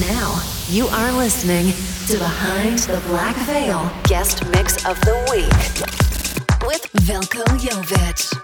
Now, you are listening to Behind the Black Veil Guest Mix of the Week with Velko Jovic.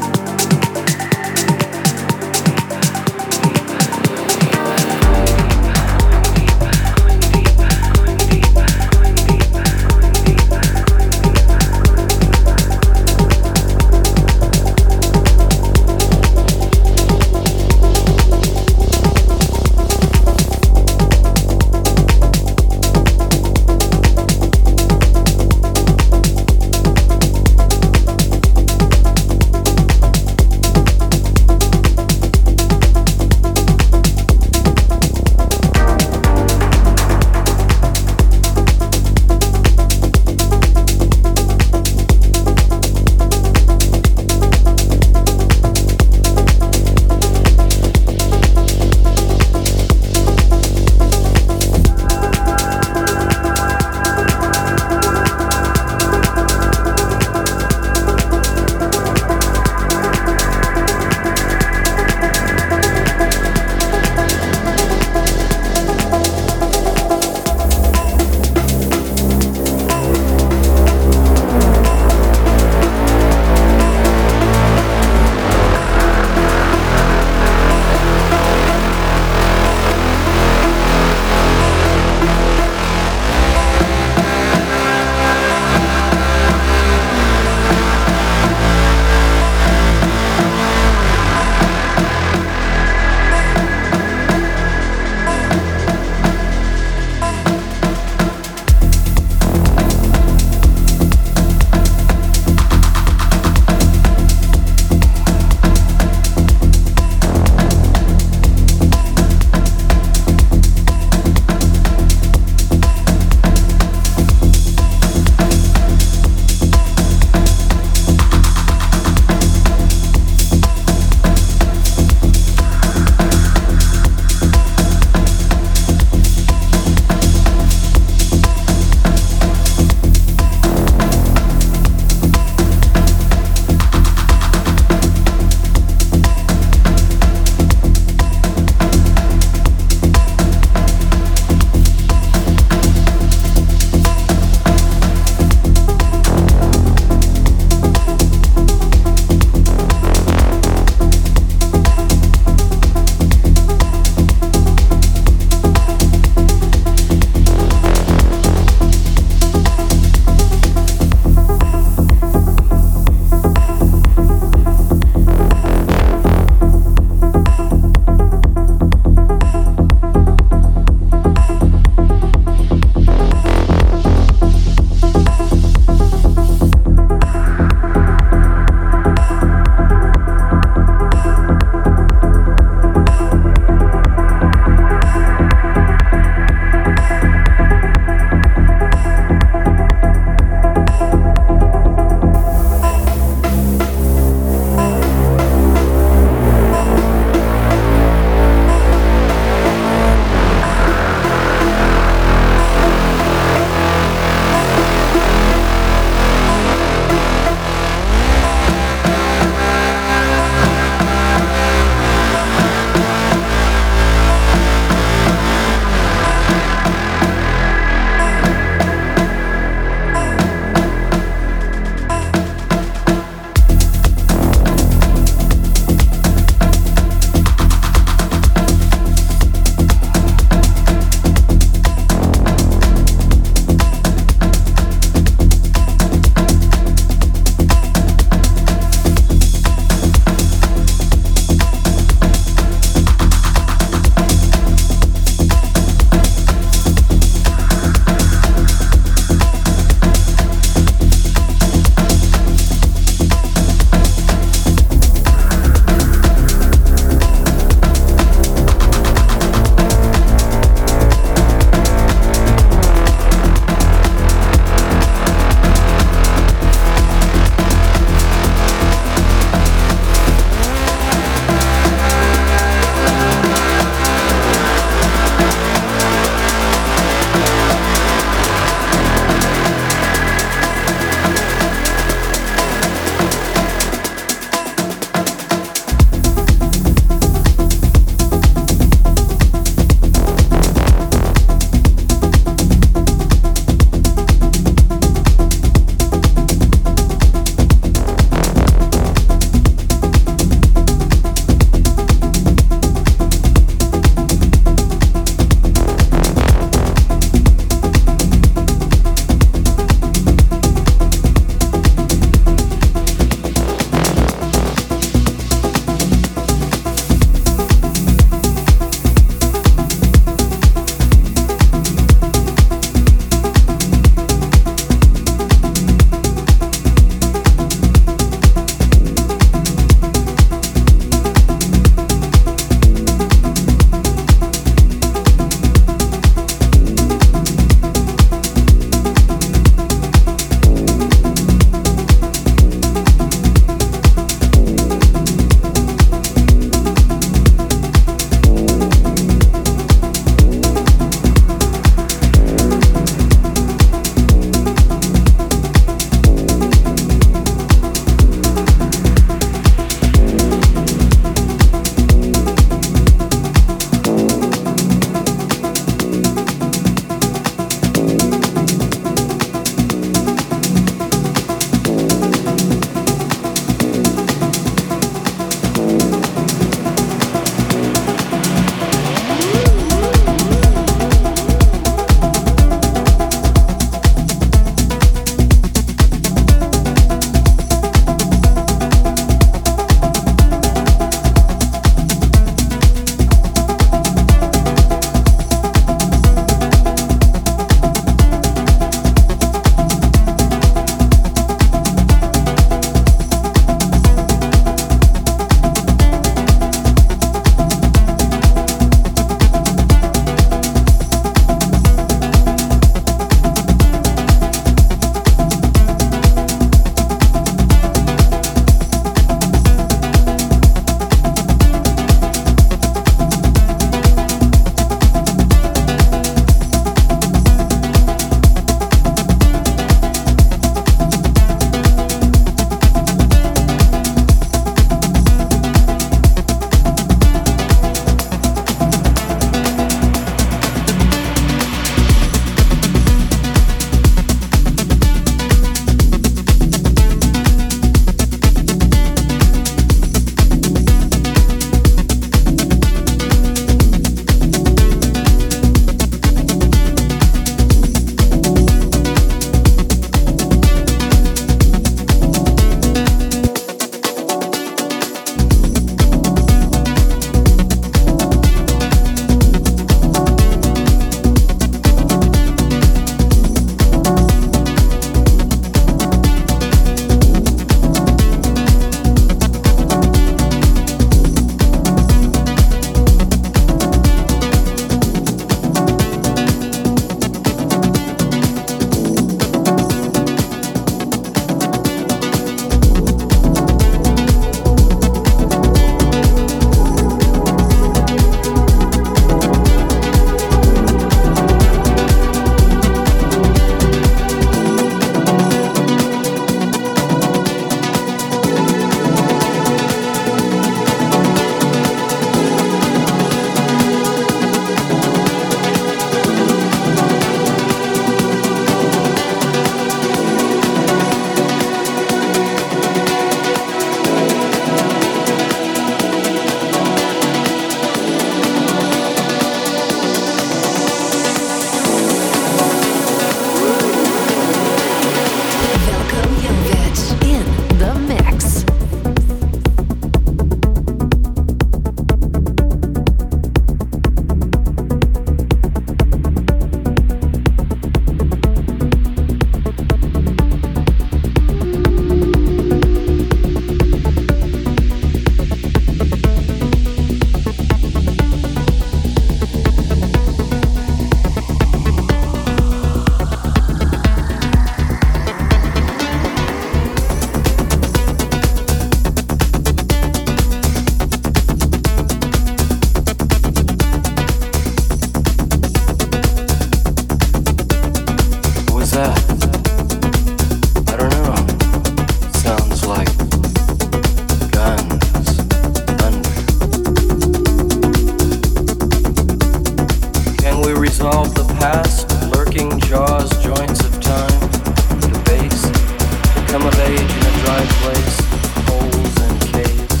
come of age in a dry place, holes and caves.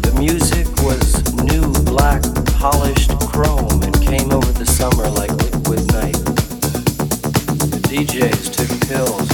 The music was new black polished chrome and came over the summer like liquid night. The DJs took pills.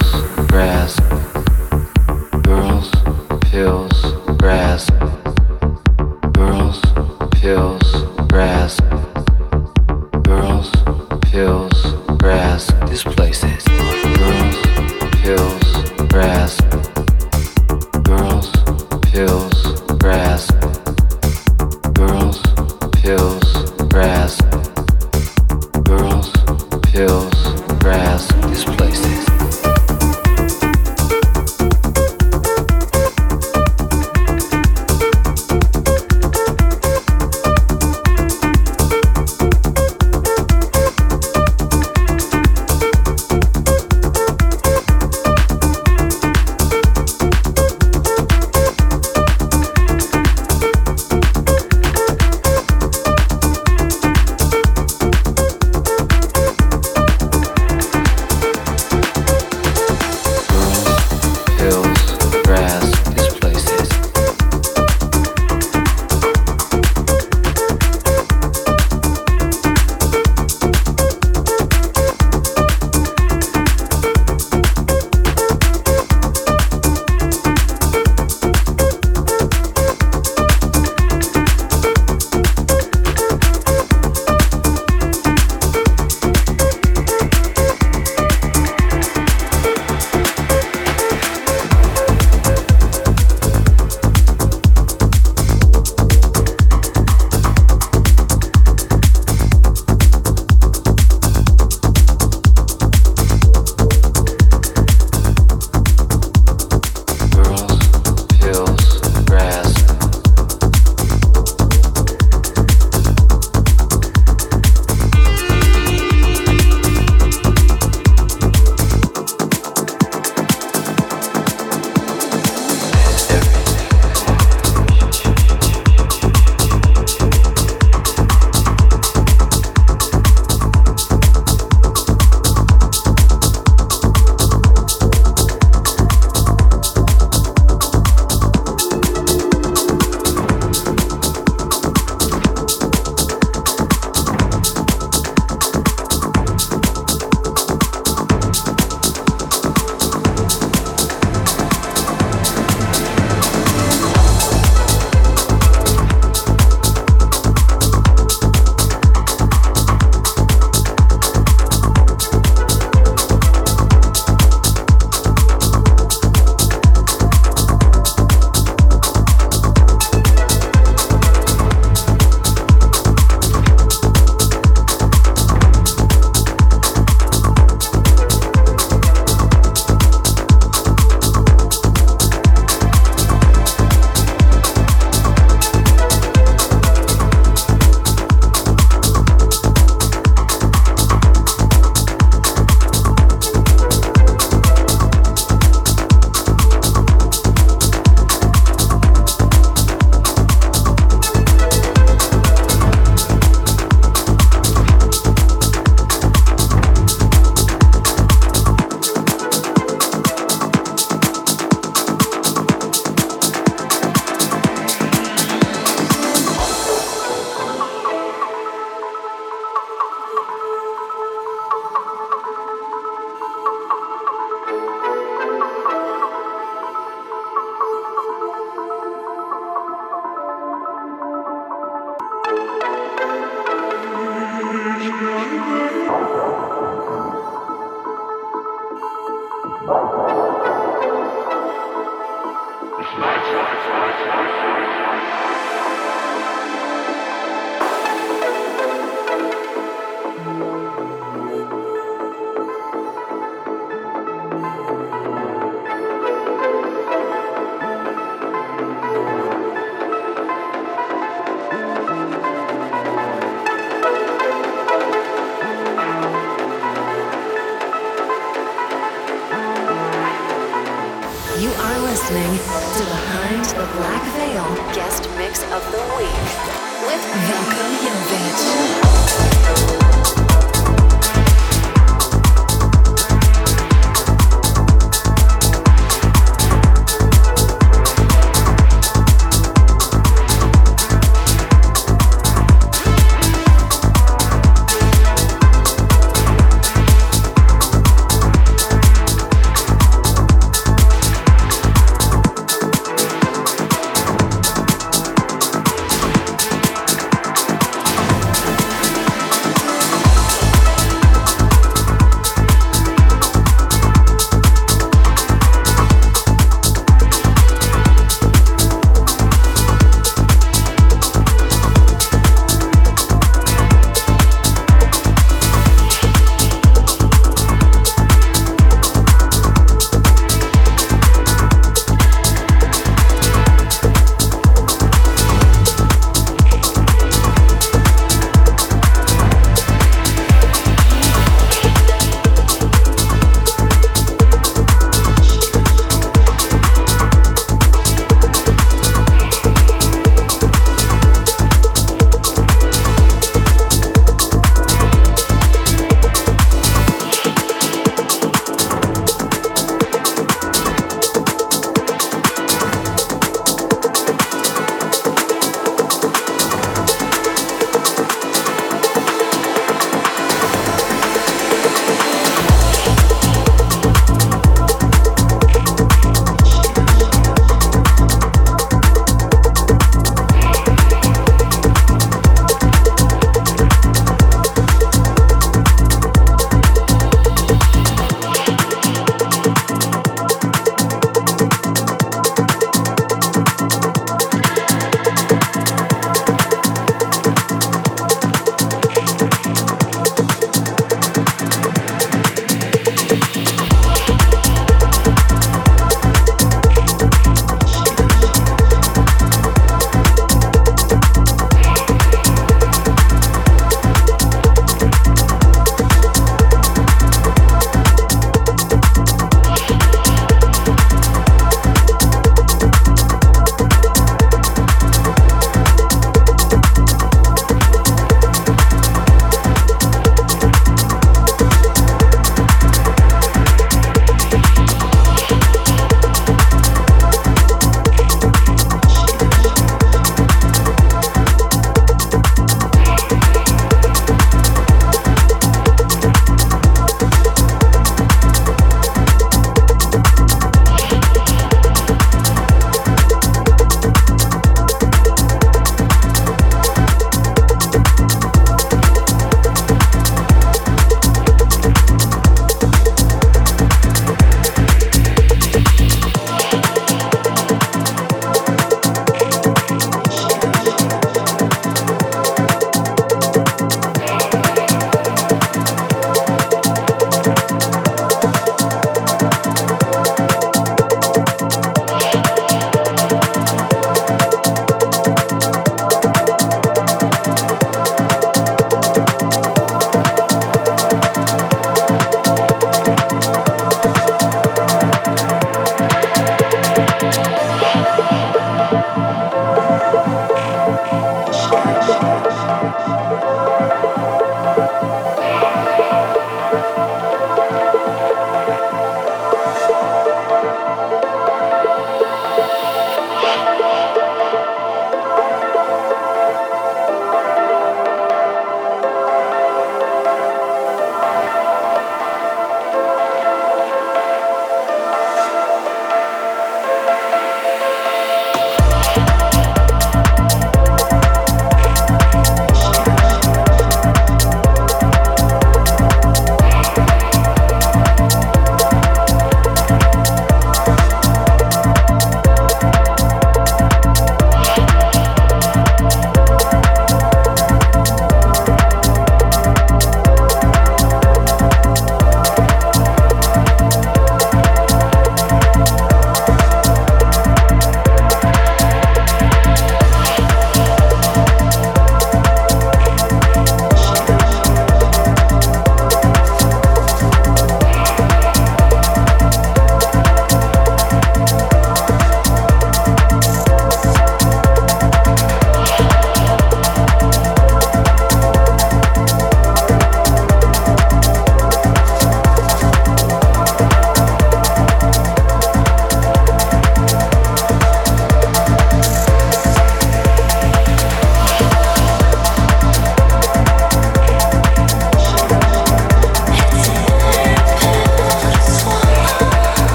grass,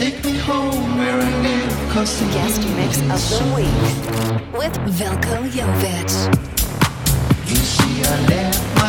Take me home where I live, cause the guest mix of the week with Velko Jovic. You see, I left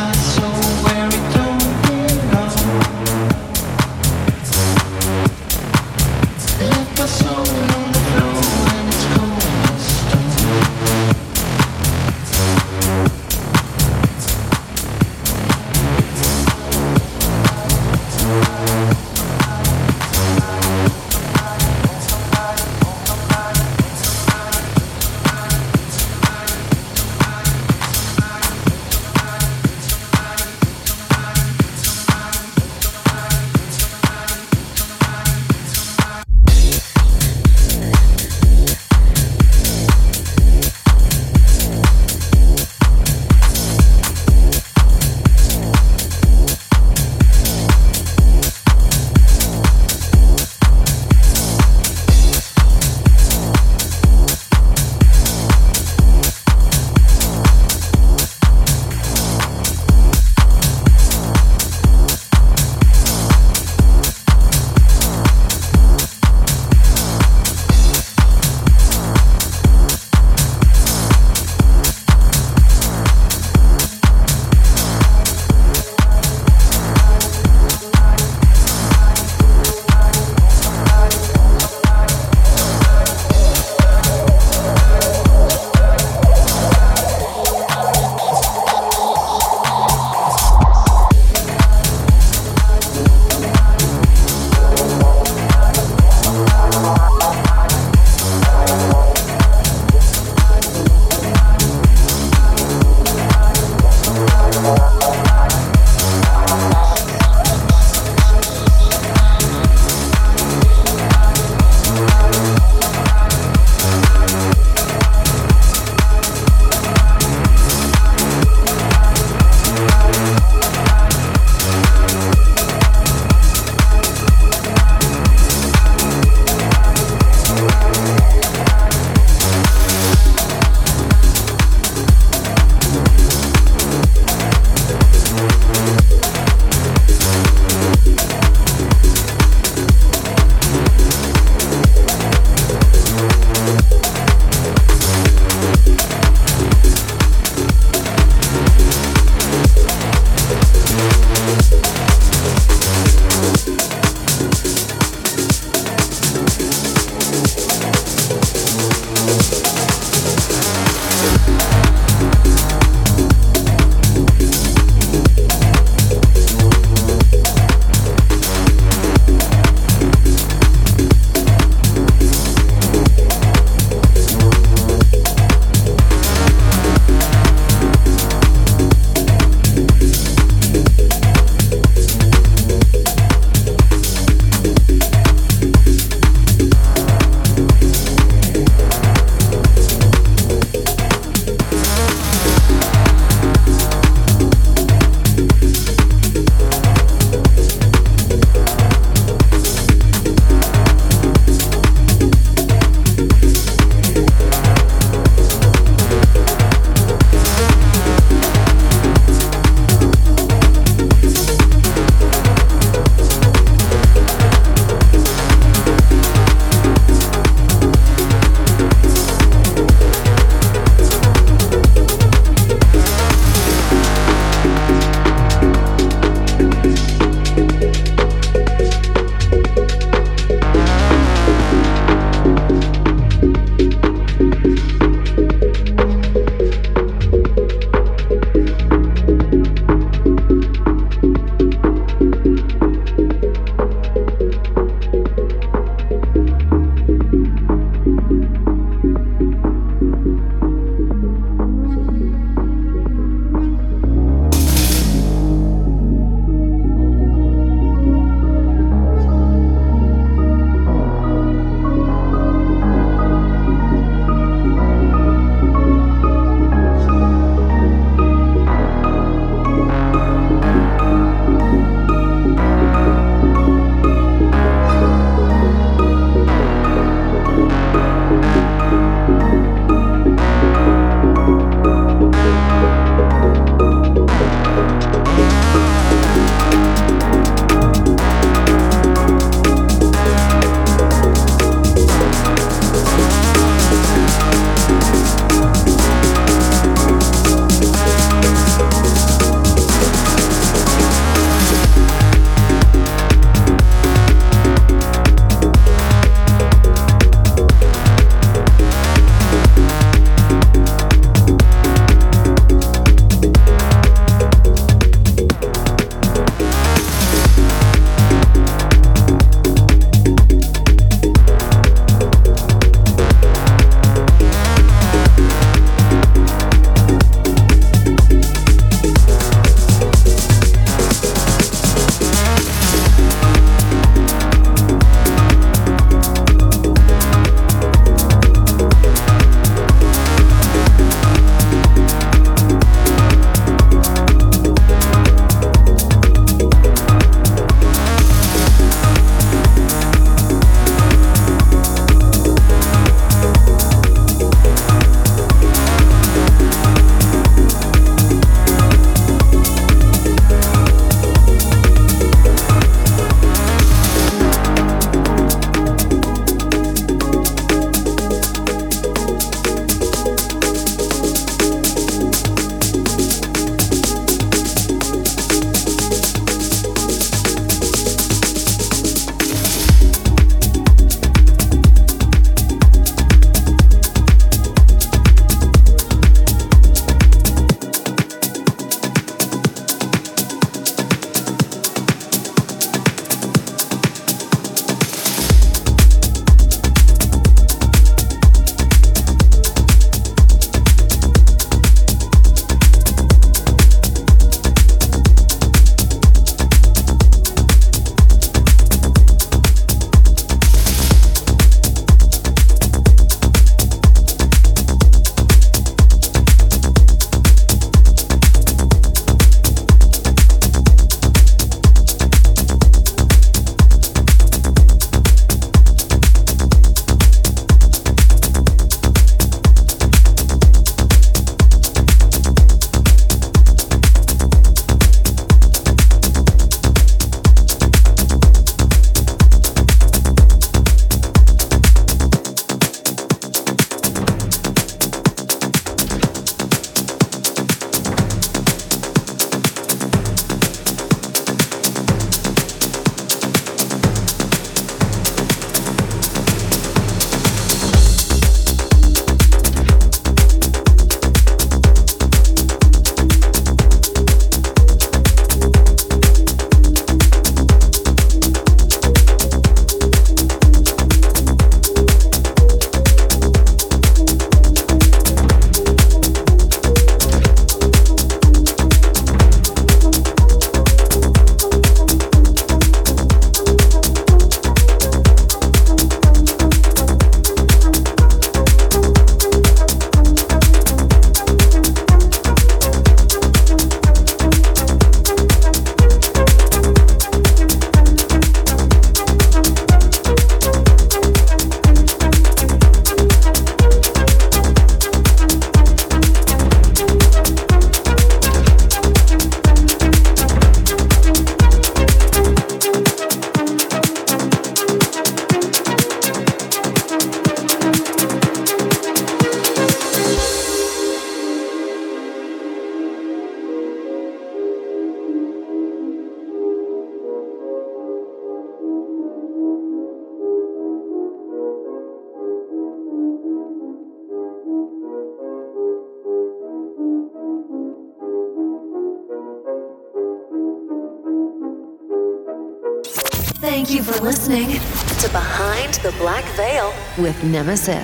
Nemesis.